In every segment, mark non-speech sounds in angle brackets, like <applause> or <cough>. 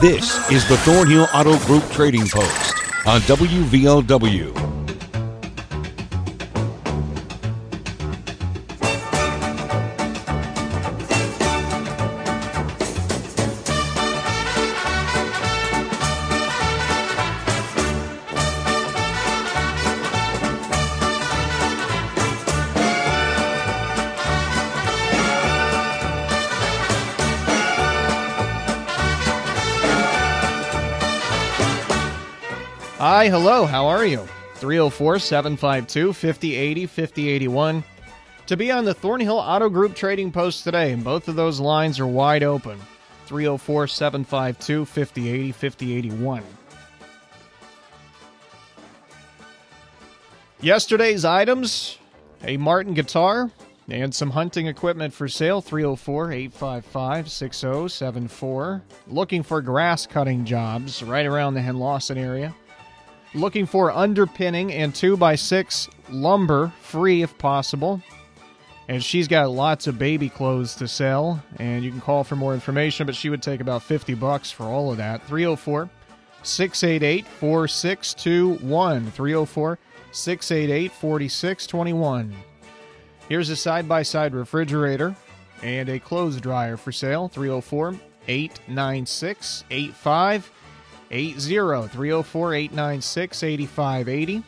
This is the Thornhill Auto Group Trading Post on WVOW. Hello, how are you? 304 752 5080 5081 to be on the Thornhill Auto Group trading post today. And both of those lines are wide open 304 752 5080 5081. Yesterday's items a Martin guitar and some hunting equipment for sale 304 855 6074. Looking for grass cutting jobs right around the Henlawson area looking for underpinning and 2x6 lumber free if possible. And she's got lots of baby clothes to sell, and you can call for more information, but she would take about 50 bucks for all of that. 304 688 4621. 304 688 4621. Here's a side by side refrigerator and a clothes dryer for sale. 304 896 85 80 304 896 8580.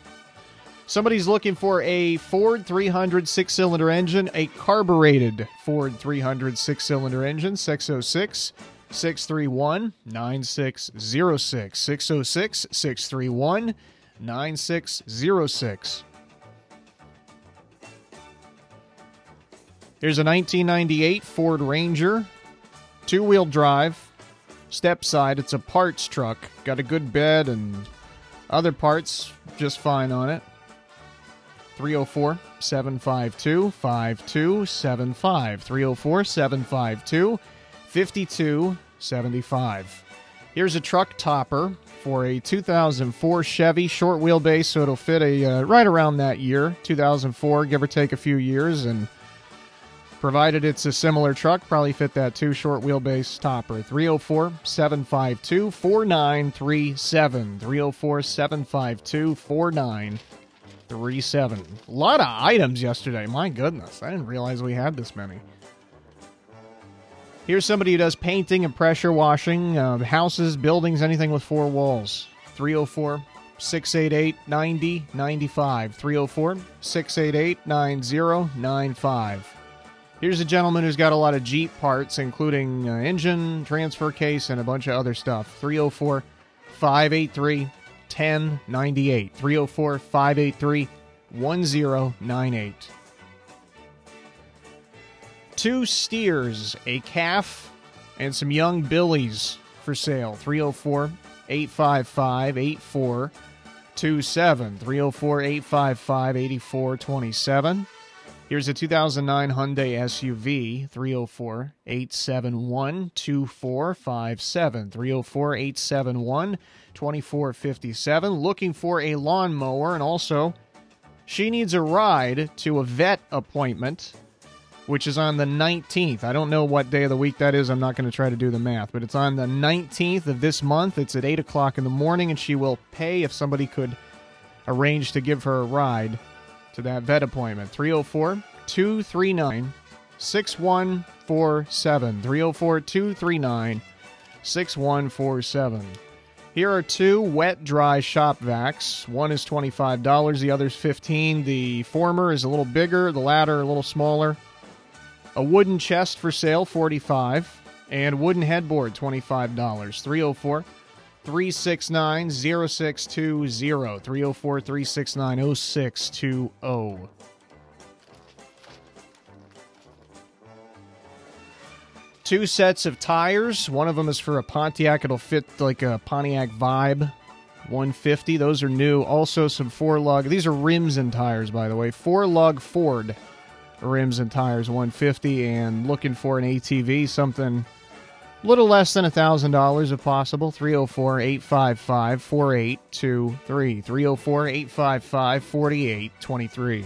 Somebody's looking for a Ford 300 six cylinder engine, a carbureted Ford 300 six cylinder engine, 606 631 9606. 606 631 9606. Here's a 1998 Ford Ranger, two wheel drive, step side. It's a parts truck. Got a good bed and other parts just fine on it. 304 752 5275. 304 752 5275. Here's a truck topper for a 2004 Chevy short wheelbase, so it'll fit a uh, right around that year, 2004, give or take a few years, and Provided it's a similar truck, probably fit that two short wheelbase topper. 304 752 4937. 304 752 4937. A lot of items yesterday. My goodness. I didn't realize we had this many. Here's somebody who does painting and pressure washing, uh, houses, buildings, anything with four walls. 304 688 9095. 304 688 9095. Here's a gentleman who's got a lot of Jeep parts, including engine, transfer case, and a bunch of other stuff. 304 583 1098. 304 583 1098. Two steers, a calf, and some young billies for sale. 304 855 8427. 304 855 8427. Here's a 2009 Hyundai SUV, 304 871 2457. 304 871 2457. Looking for a lawnmower, and also she needs a ride to a vet appointment, which is on the 19th. I don't know what day of the week that is. I'm not going to try to do the math, but it's on the 19th of this month. It's at 8 o'clock in the morning, and she will pay if somebody could arrange to give her a ride to that vet appointment. 304 239 6147. 304 239 6147. Here are two wet dry shop vacs. One is $25, the other's 15. The former is a little bigger, the latter a little smaller. A wooden chest for sale, 45 and wooden headboard, $25. 304 369 0620. 304 369 0620. Two sets of tires. One of them is for a Pontiac. It'll fit like a Pontiac Vibe 150. Those are new. Also, some four lug. These are rims and tires, by the way. Four lug Ford rims and tires 150. And looking for an ATV, something little less than $1,000 if possible. 304 855 4823. 304 855 4823.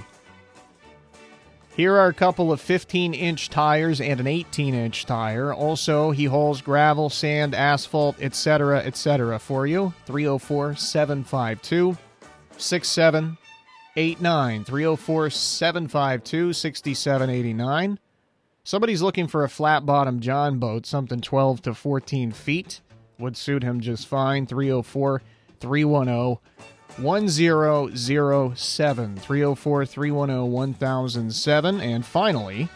Here are a couple of 15 inch tires and an 18 inch tire. Also, he hauls gravel, sand, asphalt, etc., etc. for you. 304 752 6789. 304 752 6789. Somebody's looking for a flat bottom John boat, something 12 to 14 feet. Would suit him just fine. 304 310 1007. 304 310 1007. And finally,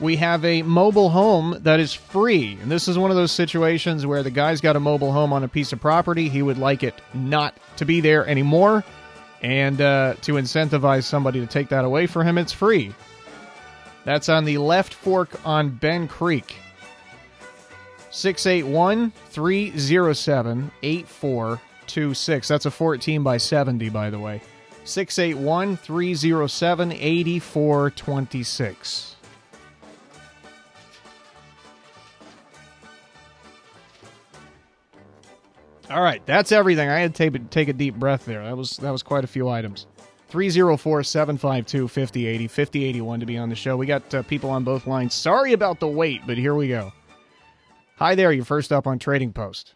we have a mobile home that is free. And this is one of those situations where the guy's got a mobile home on a piece of property. He would like it not to be there anymore. And uh, to incentivize somebody to take that away for him, it's free. That's on the left fork on Ben Creek. 681 307 8426. That's a 14 by 70, by the way. 681 307 8426. All right, that's everything. I had to take, take a deep breath there. That was that was quite a few items. 304-752-5080, 5081 to be on the show. We got uh, people on both lines. Sorry about the wait, but here we go. Hi there, you're first up on Trading Post.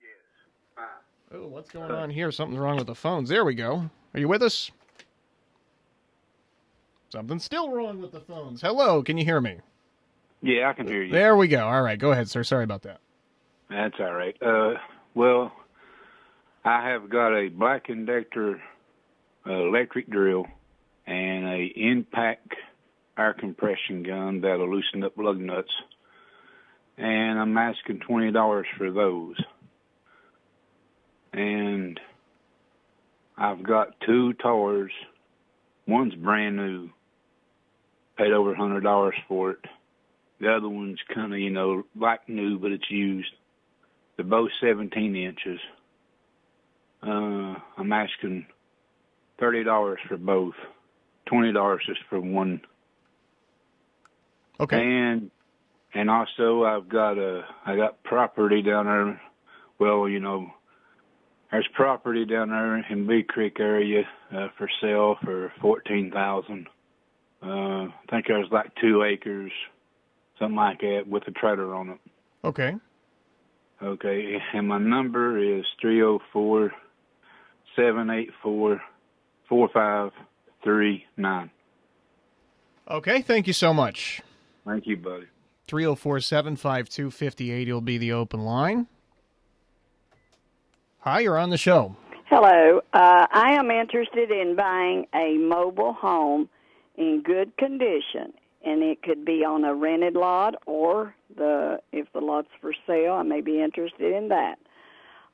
Yes. Oh, what's going on here? Something's wrong with the phones. There we go. Are you with us? Something's still wrong with the phones. Hello, can you hear me? Yeah, I can hear you. There we go. All right, go ahead, sir. Sorry about that. That's all right. Uh, well, I have got a Black uh, electric drill and a impact air compression gun that'll loosen up lug nuts, and I'm asking twenty dollars for those. And I've got two towers. One's brand new. Paid over a hundred dollars for it. The other one's kind of, you know, like new, but it's used. They're both 17 inches. Uh, I'm asking thirty dollars for both, twenty dollars just for one, Okay. and and also I've got a I got property down there. Well, you know, there's property down there in Big Creek area uh, for sale for fourteen thousand. Uh, I think there's like two acres, something like that, with a trailer on it. Okay. Okay, and my number is three zero four seven eight four four five three nine. Okay, thank you so much. Thank you, buddy. 304 752 5080 will be the open line. Hi, you're on the show. Hello. Uh, I am interested in buying a mobile home in good condition, and it could be on a rented lot or the if the lot's for sale, I may be interested in that.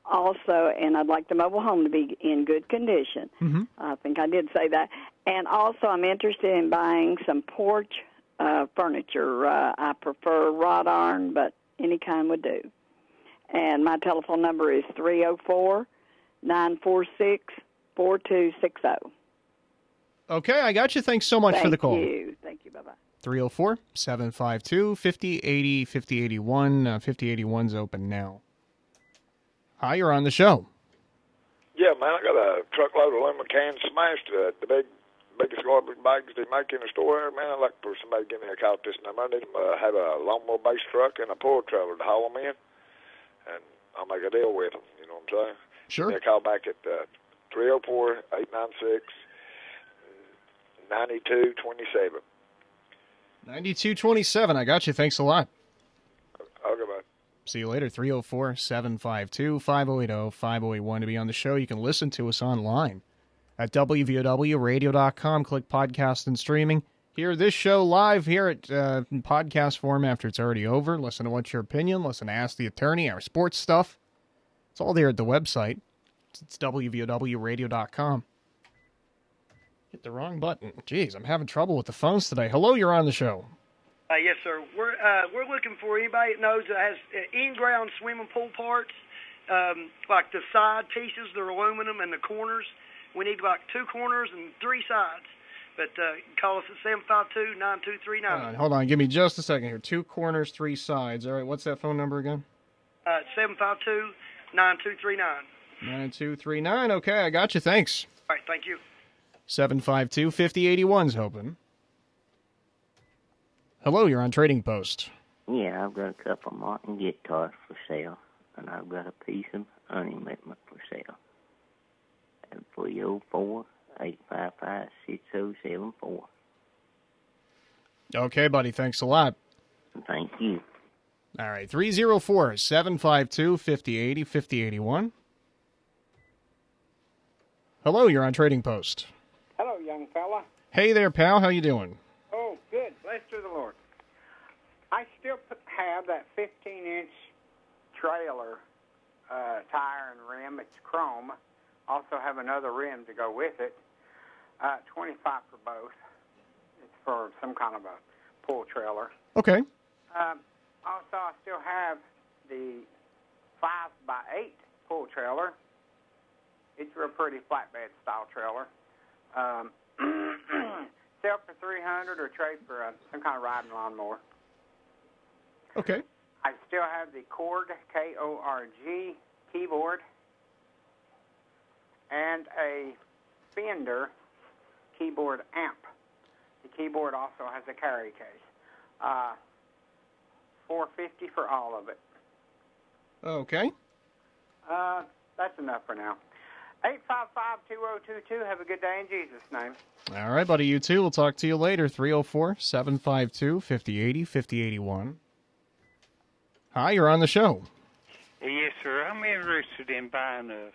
Also, and I'd like the mobile home to be in good condition. Mhm. I think I did say that. And also, I'm interested in buying some porch uh, furniture. Uh, I prefer wrought iron, but any kind would do. And my telephone number is three zero four nine four six four two six zero. Okay, I got you. Thanks so much Thank for the call. Thank you. Thank you. Bye bye. 304 752 5080 5081. Uh, 5081's open now. Hi, you're on the show. Yeah, man, I got a truckload of aluminum cans smashed. Uh, the big, biggest garbage bags they make in the store there, man. I'd like for somebody to give me a call at this number. I need them uh, have a lawnmower based truck and a pull trailer to haul them in, and I'll make a deal with them. You know what I'm saying? Sure. Give me a call back at uh, 304 896 9227. 9227. I got you. Thanks a lot. Okay, bye. See you later. 304 752 5080 5081 to be on the show. You can listen to us online at WVOWradio.com. Click podcast and streaming. Hear this show live here at uh, podcast form after it's already over. Listen to what's your opinion. Listen to Ask the Attorney, our sports stuff. It's all there at the website. It's, it's WVOWradio.com. Hit the wrong button. Jeez, I'm having trouble with the phones today. Hello, you're on the show. Uh, yes, sir. We're uh, we're looking for anybody that knows that has uh, in-ground swimming pool parts, um, like the side pieces, they're aluminum, and the corners. We need like two corners and three sides. But uh, call us at seven five two nine two three Hold on, hold on. Give me just a second here. Two corners, three sides. All right, what's that phone number again? Uh, seven five two nine two three nine. 9239. Okay, I got you. Thanks. All right, thank you. 752 5081's open. Hello, you're on Trading Post. Yeah, I've got a couple Martin guitars for sale, and I've got a piece of unequipment for sale. At 304 855 6074. Okay, buddy, thanks a lot. Thank you. All right, 304 752 5080 5081. Hello, you're on Trading Post. Hello, young fella. Hey there, pal. How you doing? Blessed to the Lord. I still have that 15-inch trailer uh, tire and rim. It's chrome. Also have another rim to go with it. Uh, 25 for both. It's for some kind of a pull trailer. Okay. Um, also, I still have the 5 by 8 pull trailer. It's a real pretty flatbed style trailer. Um, <clears throat> <clears throat> sell for 300 or trade for uh, some kind of riding lawnmower. Okay. I still have the Korg, K O R G keyboard, and a Fender keyboard amp. The keyboard also has a carry case. Uh, 450 for all of it. Okay. Uh, that's enough for now. 855-2022. Have a good day in Jesus' name. All right, buddy. You too. We'll talk to you later. 304-752-5080-5081. Hi, you're on the show. Yes, sir. I'm interested in buying a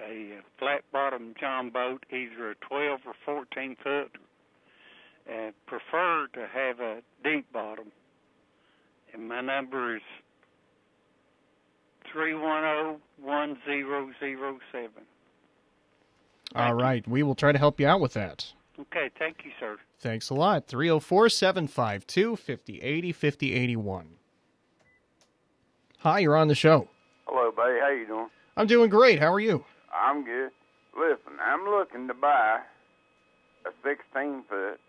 a flat bottom John boat, either a 12 or 14 foot. Uh, prefer to have a deep bottom. And my number is 310 1007. All right. We will try to help you out with that. Okay, thank you, sir. Thanks a lot. 304 752 5080 5081. Hi, you're on the show. Hello, buddy. How you doing? I'm doing great. How are you? I'm good. Listen, I'm looking to buy a 16 foot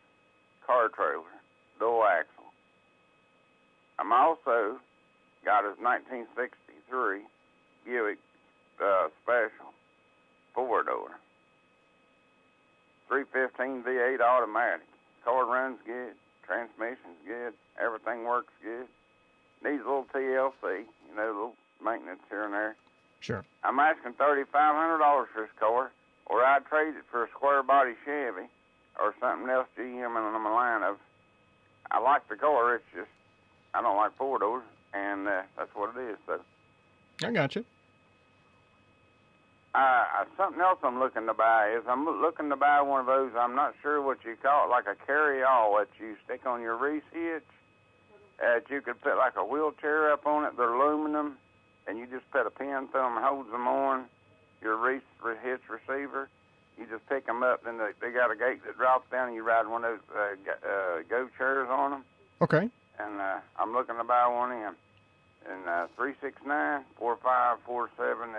car trailer, dual axle. I'm also got a 1963 Buick uh, Special four door, 315 V8 automatic. Car runs good, transmission's good, everything works good. Needs a little TLC, you know, a little maintenance here and there. Sure. I'm asking thirty five hundred dollars for this car, or I'd trade it for a square body Chevy or something else GM in my line of. I like the car. It's just I don't like four doors, and uh, that's what it is. So I got you. Something else I'm looking to buy is I'm looking to buy one of those. I'm not sure what you call it, like a carry-all that you stick on your Reese hitch. That you could put like a wheelchair up on it. They're aluminum, and you just put a pin through them, holds them on your Reese hitch receiver. You just pick them up, then they, they got a gate that drops down, and you ride one of those uh, go- uh, go chairs on them. Okay. And uh, I'm looking to buy one in. And uh, 369-4547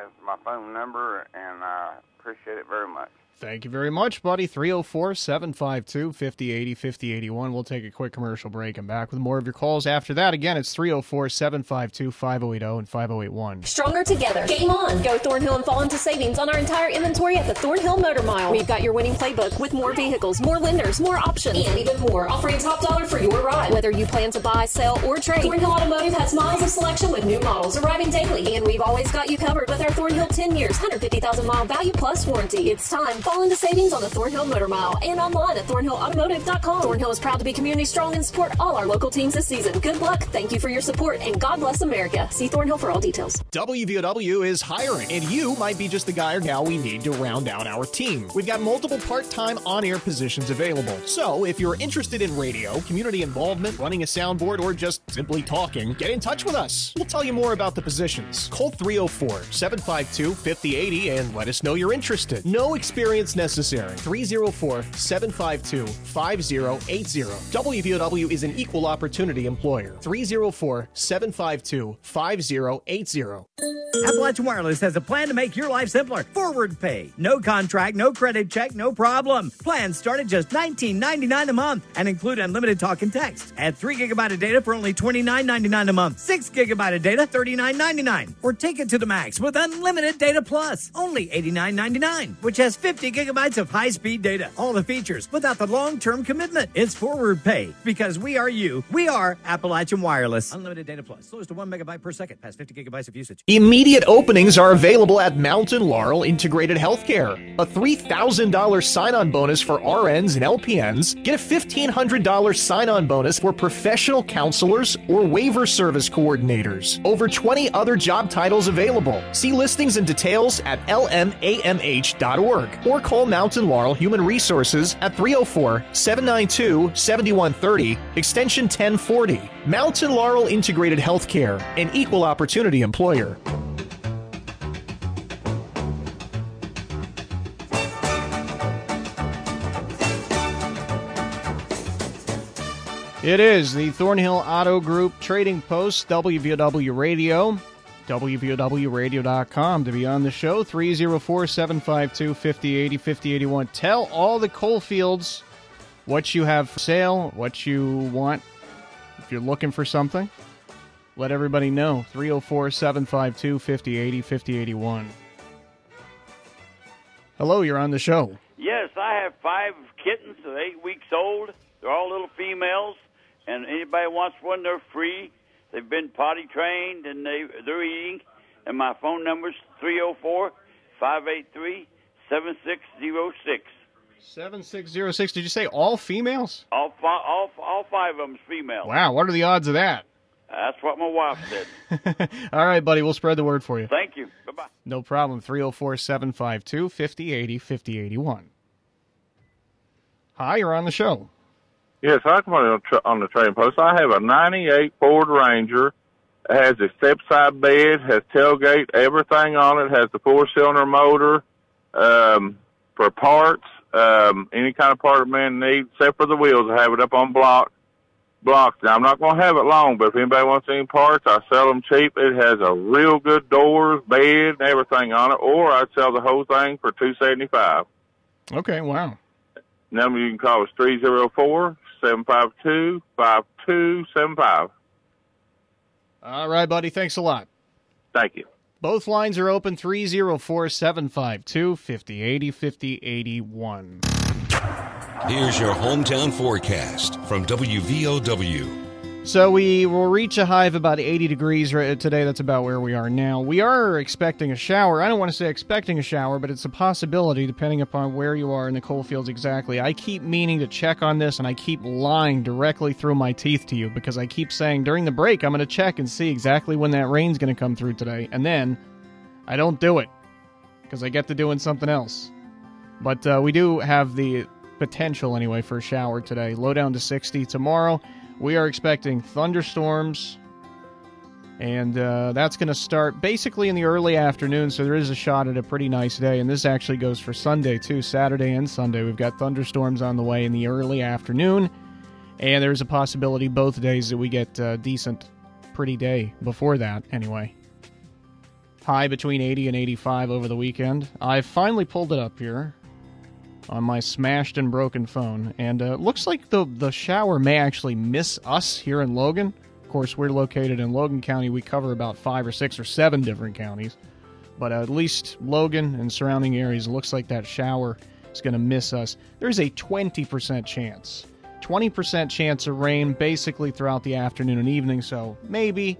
is my phone number, and I appreciate it very much. Thank you very much, buddy. 304 752 5080 5081. We'll take a quick commercial break and back with more of your calls after that. Again, it's 304 752 5080 and 5081. Stronger together. Game on. Go Thornhill and fall into savings on our entire inventory at the Thornhill Motor Mile. We've got your winning playbook with more vehicles, more lenders, more options, and even more, offering top dollar for your ride. Whether you plan to buy, sell, or trade, Thornhill Automotive has miles of selection with new models arriving daily, and we've always got you covered with our Thornhill 10 years, 150,000 mile value plus warranty. It's time. Fall into savings on the Thornhill Motor Mile and online at thornhillautomotive.com. Thornhill is proud to be community strong and support all our local teams this season. Good luck. Thank you for your support, and God bless America. See Thornhill for all details. WVOW is hiring, and you might be just the guy or gal we need to round out our team. We've got multiple part time on air positions available. So if you're interested in radio, community involvement, running a soundboard, or just simply talking, get in touch with us. We'll tell you more about the positions. Call 304 752 5080 and let us know you're interested. No experience necessary. 304 752 5080. WVOW is an equal opportunity employer. 304 752 5080. Appalachian Wireless has a plan to make your life simpler. Forward pay. No contract, no credit check, no problem. Plans start at just $19.99 a month and include unlimited talk and text. Add 3 gigabyte of data for only $29.99 a month. 6 gigabyte of data, $39.99. Or take it to the max with unlimited data plus, only $89.99, which has 50 50 gigabytes of high speed data. All the features without the long term commitment. It's forward pay because we are you. We are Appalachian Wireless. Unlimited data plus. Slows to 1 megabyte per second. Past 50 gigabytes of usage. Immediate openings are available at Mountain Laurel Integrated Healthcare. A $3,000 sign on bonus for RNs and LPNs. Get a $1,500 sign on bonus for professional counselors or waiver service coordinators. Over 20 other job titles available. See listings and details at lmamh.org or call Mountain Laurel Human Resources at 304 792 7130, extension 1040. Mountain Laurel Integrated Healthcare, an equal opportunity employer. It is the Thornhill Auto Group Trading Post, WVOW Radio, WVOWradio.com to be on the show. 304 752 5080 5081. Tell all the coal fields what you have for sale, what you want, if you're looking for something. Let everybody know. 304 752 5080 5081. Hello, you're on the show. Yes, I have five kittens that are eight weeks old. They're all little females, and anybody wants one, they're free. They've been potty trained and they they're eating. And my phone number's three zero four five eight three seven six zero six. 7606. Did you say all females? All fi- all all five of them's female. Wow, what are the odds of that? That's what my wife said. <laughs> All right, buddy, we'll spread the word for you. Thank you. Bye bye. No problem. 304 752 5080 5081. Hi, you're on the show. Yes, I come on on the trading post. I have a 98 Ford Ranger. It has a step side bed, has tailgate, everything on it, has the four cylinder motor, um, for parts, um, any kind of part a man needs, except for the wheels. I have it up on block, blocks. Now, I'm not going to have it long, but if anybody wants any parts, I sell them cheap. It has a real good doors, bed, and everything on it, or I'd sell the whole thing for 275 Okay, wow. Number you can call is 304 752 5275. All right, buddy, thanks a lot. Thank you. Both lines are open 304 752 5080 5081. Here's your hometown forecast from WVOW. So we will reach a high of about 80 degrees today. That's about where we are now. We are expecting a shower. I don't want to say expecting a shower, but it's a possibility depending upon where you are in the coal fields exactly. I keep meaning to check on this, and I keep lying directly through my teeth to you because I keep saying during the break I'm going to check and see exactly when that rain's going to come through today, and then I don't do it because I get to doing something else. But uh, we do have the potential anyway for a shower today. Low down to 60 tomorrow. We are expecting thunderstorms, and uh, that's going to start basically in the early afternoon. So there is a shot at a pretty nice day, and this actually goes for Sunday too, Saturday and Sunday. We've got thunderstorms on the way in the early afternoon, and there's a possibility both days that we get a decent, pretty day before that. Anyway, high between 80 and 85 over the weekend. I finally pulled it up here on my smashed and broken phone, and uh, looks like the the shower may actually miss us here in Logan. Of course, we're located in Logan County. We cover about five or six or seven different counties, but at least Logan and surrounding areas, looks like that shower is going to miss us. There's a 20% chance. 20% chance of rain basically throughout the afternoon and evening, so maybe,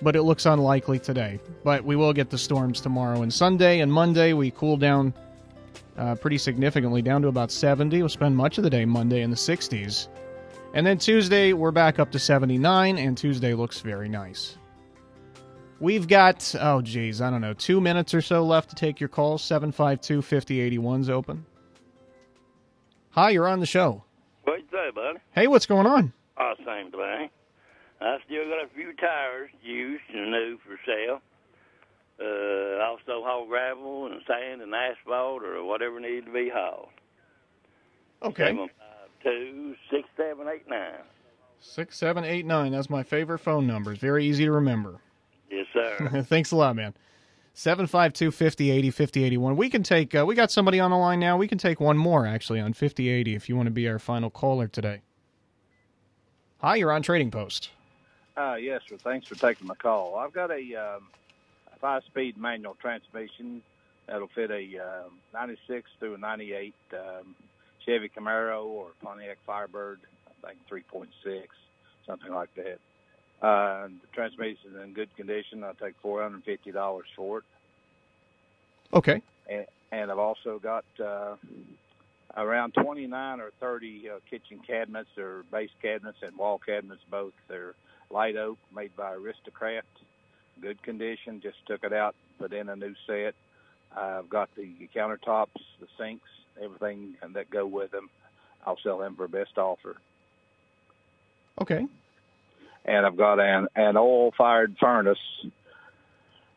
but it looks unlikely today. But we will get the storms tomorrow and Sunday and Monday. We cool down uh, pretty significantly, down to about 70. We'll spend much of the day Monday in the 60s. And then Tuesday, we're back up to 79, and Tuesday looks very nice. We've got, oh geez, I don't know, two minutes or so left to take your calls. 752 5081's open. Hi, you're on the show. What you say, buddy? Hey, what's going on? Oh, same thing. I still got a few tires used and new for sale. Uh, also haul gravel and sand and asphalt or whatever needs to be hauled. Okay. Seven five two six seven eight nine. 6789, that's my favorite phone number. It's very easy to remember. Yes, sir. <laughs> Thanks a lot, man. 752 5080 5081. We can take, uh, we got somebody on the line now. We can take one more, actually, on 5080 if you want to be our final caller today. Hi, you're on Trading Post. Uh, yes, sir. Thanks for taking my call. I've got a um, five-speed manual transmission, that'll fit a uh, 96 through a 98 um, Chevy Camaro or Pontiac Firebird, I think 3.6, something like that. Uh, the transmission is in good condition. I'll take $450 for it. Okay. And, and I've also got uh, around 29 or 30 uh, kitchen cabinets or base cabinets and wall cabinets both. They're light oak made by Aristokraft. Good condition. Just took it out, put in a new set. I've got the countertops, the sinks, everything that go with them. I'll sell them for best offer. Okay. And I've got an an oil fired furnace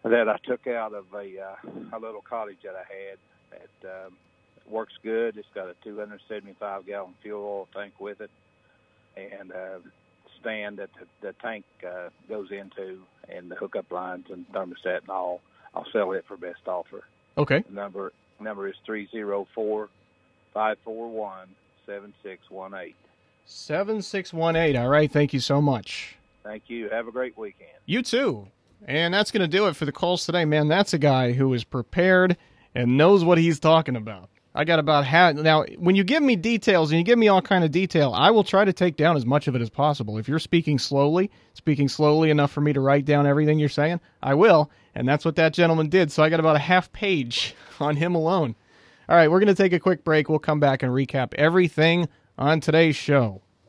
that I took out of a uh, a little cottage that I had. That um, works good. It's got a 275 gallon fuel oil tank with it, and uh, stand that the, the tank uh, goes into, and the hookup lines and thermostat and all. I'll sell it for best offer. Okay. The number number is three zero four five four one seven six one eight. 7618. All right. Thank you so much. Thank you. Have a great weekend. You too. And that's going to do it for the calls today, man. That's a guy who is prepared and knows what he's talking about. I got about half. Now, when you give me details and you give me all kind of detail, I will try to take down as much of it as possible. If you're speaking slowly, speaking slowly enough for me to write down everything you're saying, I will. And that's what that gentleman did. So I got about a half page <laughs> on him alone. All right, we're going to take a quick break. We'll come back and recap everything on today's show.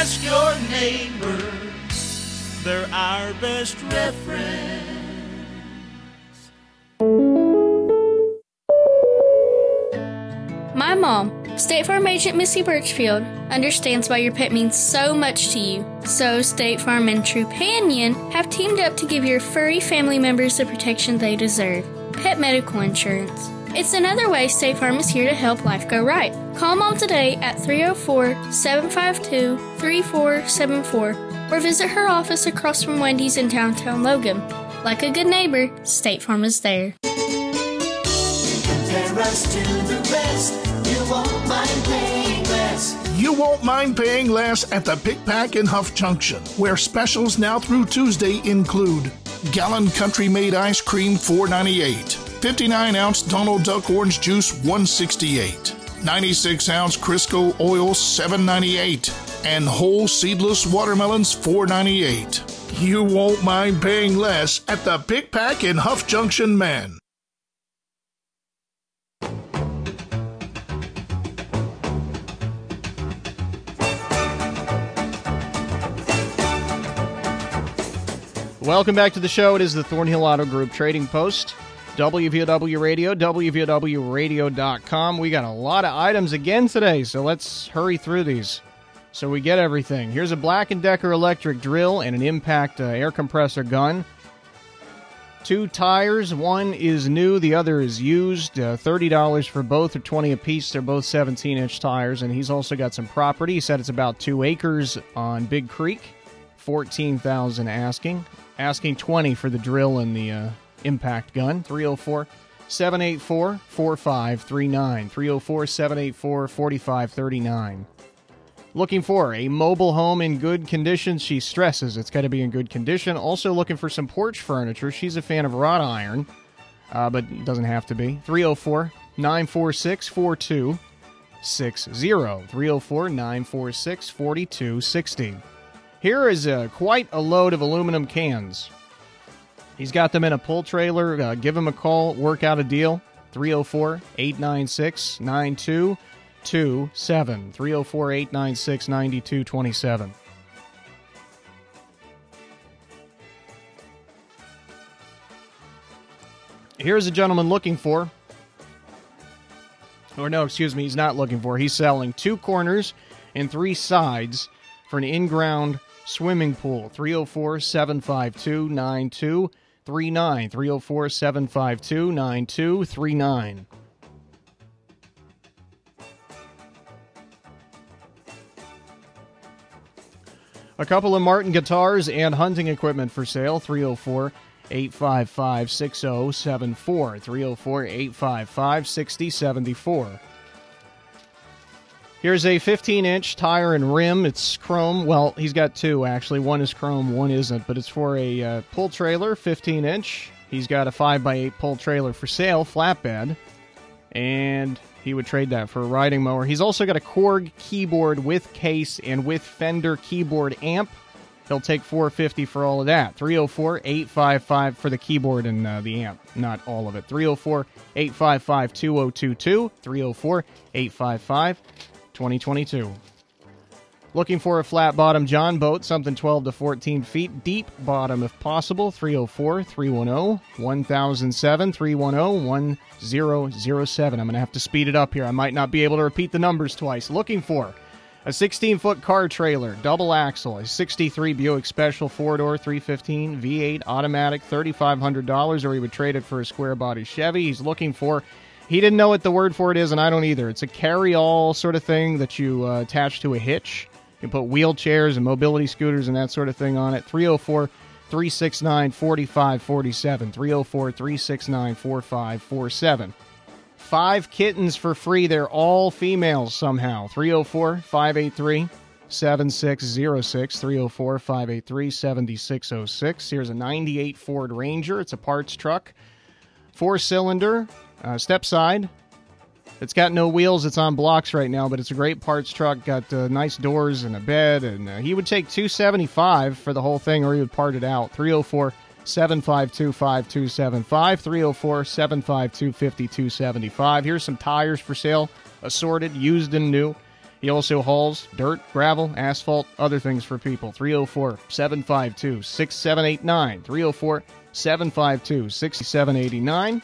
Ask your neighbor. They're our best reference. My mom, State Farm agent Missy Birchfield, understands why your pet means so much to you. So, State Farm and Trupanion have teamed up to give your furry family members the protection they deserve pet medical insurance. It's another way State Farm is here to help life go right. Call mom today at 304 752 3474 or visit her office across from Wendy's in downtown Logan. Like a good neighbor, State Farm is there. Compare us to the rest. You won't mind paying less. You won't mind paying less at the Pic Pac in Huff Junction, where specials now through Tuesday include gallon country made ice cream 498, 59 ounce Donald Duck orange juice 168, 96 ounce Crisco oil 798, and whole seedless watermelons 498. You won't mind paying less at the Pic Pac in Huff Junction, man. Welcome back to the show. It is the Thornhill Auto Group Trading Post. WVOW Radio, WVOWradio.com. We got a lot of items again today, so let's hurry through these so we get everything. Here's a Black & Decker electric drill and an impact uh, air compressor gun. Two tires, one is new, the other is used. Uh, $30 for both, or 20 apiece. They're both 17-inch tires, and he's also got some property. He said it's about two acres on Big Creek. 14000 asking. Asking 20 for the drill and the uh, impact gun. 304 784 4539. 304 784 4539. Looking for a mobile home in good condition. She stresses it's got to be in good condition. Also looking for some porch furniture. She's a fan of wrought iron, uh, but doesn't have to be. 304 946 4260. 304 946 4260. Here is uh, quite a load of aluminum cans. He's got them in a pull trailer. Uh, give him a call, work out a deal. 304 896 9227. 304 896 9227. Here's a gentleman looking for, or no, excuse me, he's not looking for. He's selling two corners and three sides for an in ground swimming pool. 304 752 9239. 304 752 9239. A couple of Martin guitars and hunting equipment for sale. 304 855 6074. 304 855 6074. Here's a 15 inch tire and rim. It's chrome. Well, he's got two actually. One is chrome, one isn't, but it's for a uh, pull trailer, 15 inch. He's got a 5x8 pull trailer for sale, flatbed, and he would trade that for a riding mower. He's also got a Korg keyboard with case and with Fender keyboard amp. He'll take 450 for all of that. 304 855 for the keyboard and uh, the amp, not all of it. 304 855 2022. 304 855 2022. Looking for a flat bottom John boat, something 12 to 14 feet, deep bottom if possible. 304 310 1007 310 1007. I'm going to have to speed it up here. I might not be able to repeat the numbers twice. Looking for a 16 foot car trailer, double axle, a 63 Buick Special 4 door 315 V8 automatic, $3,500, or he would trade it for a square body Chevy. He's looking for he didn't know what the word for it is, and I don't either. It's a carry-all sort of thing that you uh, attach to a hitch. You put wheelchairs and mobility scooters and that sort of thing on it. 304 369 4547. 304 369 4547. Five kittens for free. They're all females somehow. 304 583 7606. 304 583 7606. Here's a 98 Ford Ranger. It's a parts truck. Four cylinder, uh, step side. It's got no wheels. It's on blocks right now, but it's a great parts truck. Got uh, nice doors and a bed, and uh, he would take 275 for the whole thing, or he would part it out. 304 752 5275. 304 752 5275. Here's some tires for sale, assorted, used and new. He also hauls dirt, gravel, asphalt, other things for people. 304 752 6789. 304 752 6789.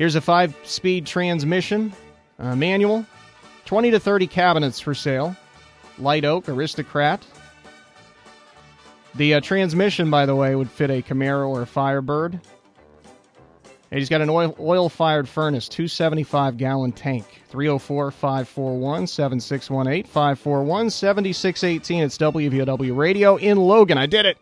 Here's a five speed transmission uh, manual, 20 to 30 cabinets for sale. Light oak, Aristokraft. The uh, transmission, by the way, would fit a Camaro or a Firebird. And he's got an oil, oil fired furnace, 275 gallon tank. 304 541 7618 541 7618. It's WVOW Radio in Logan. I did it.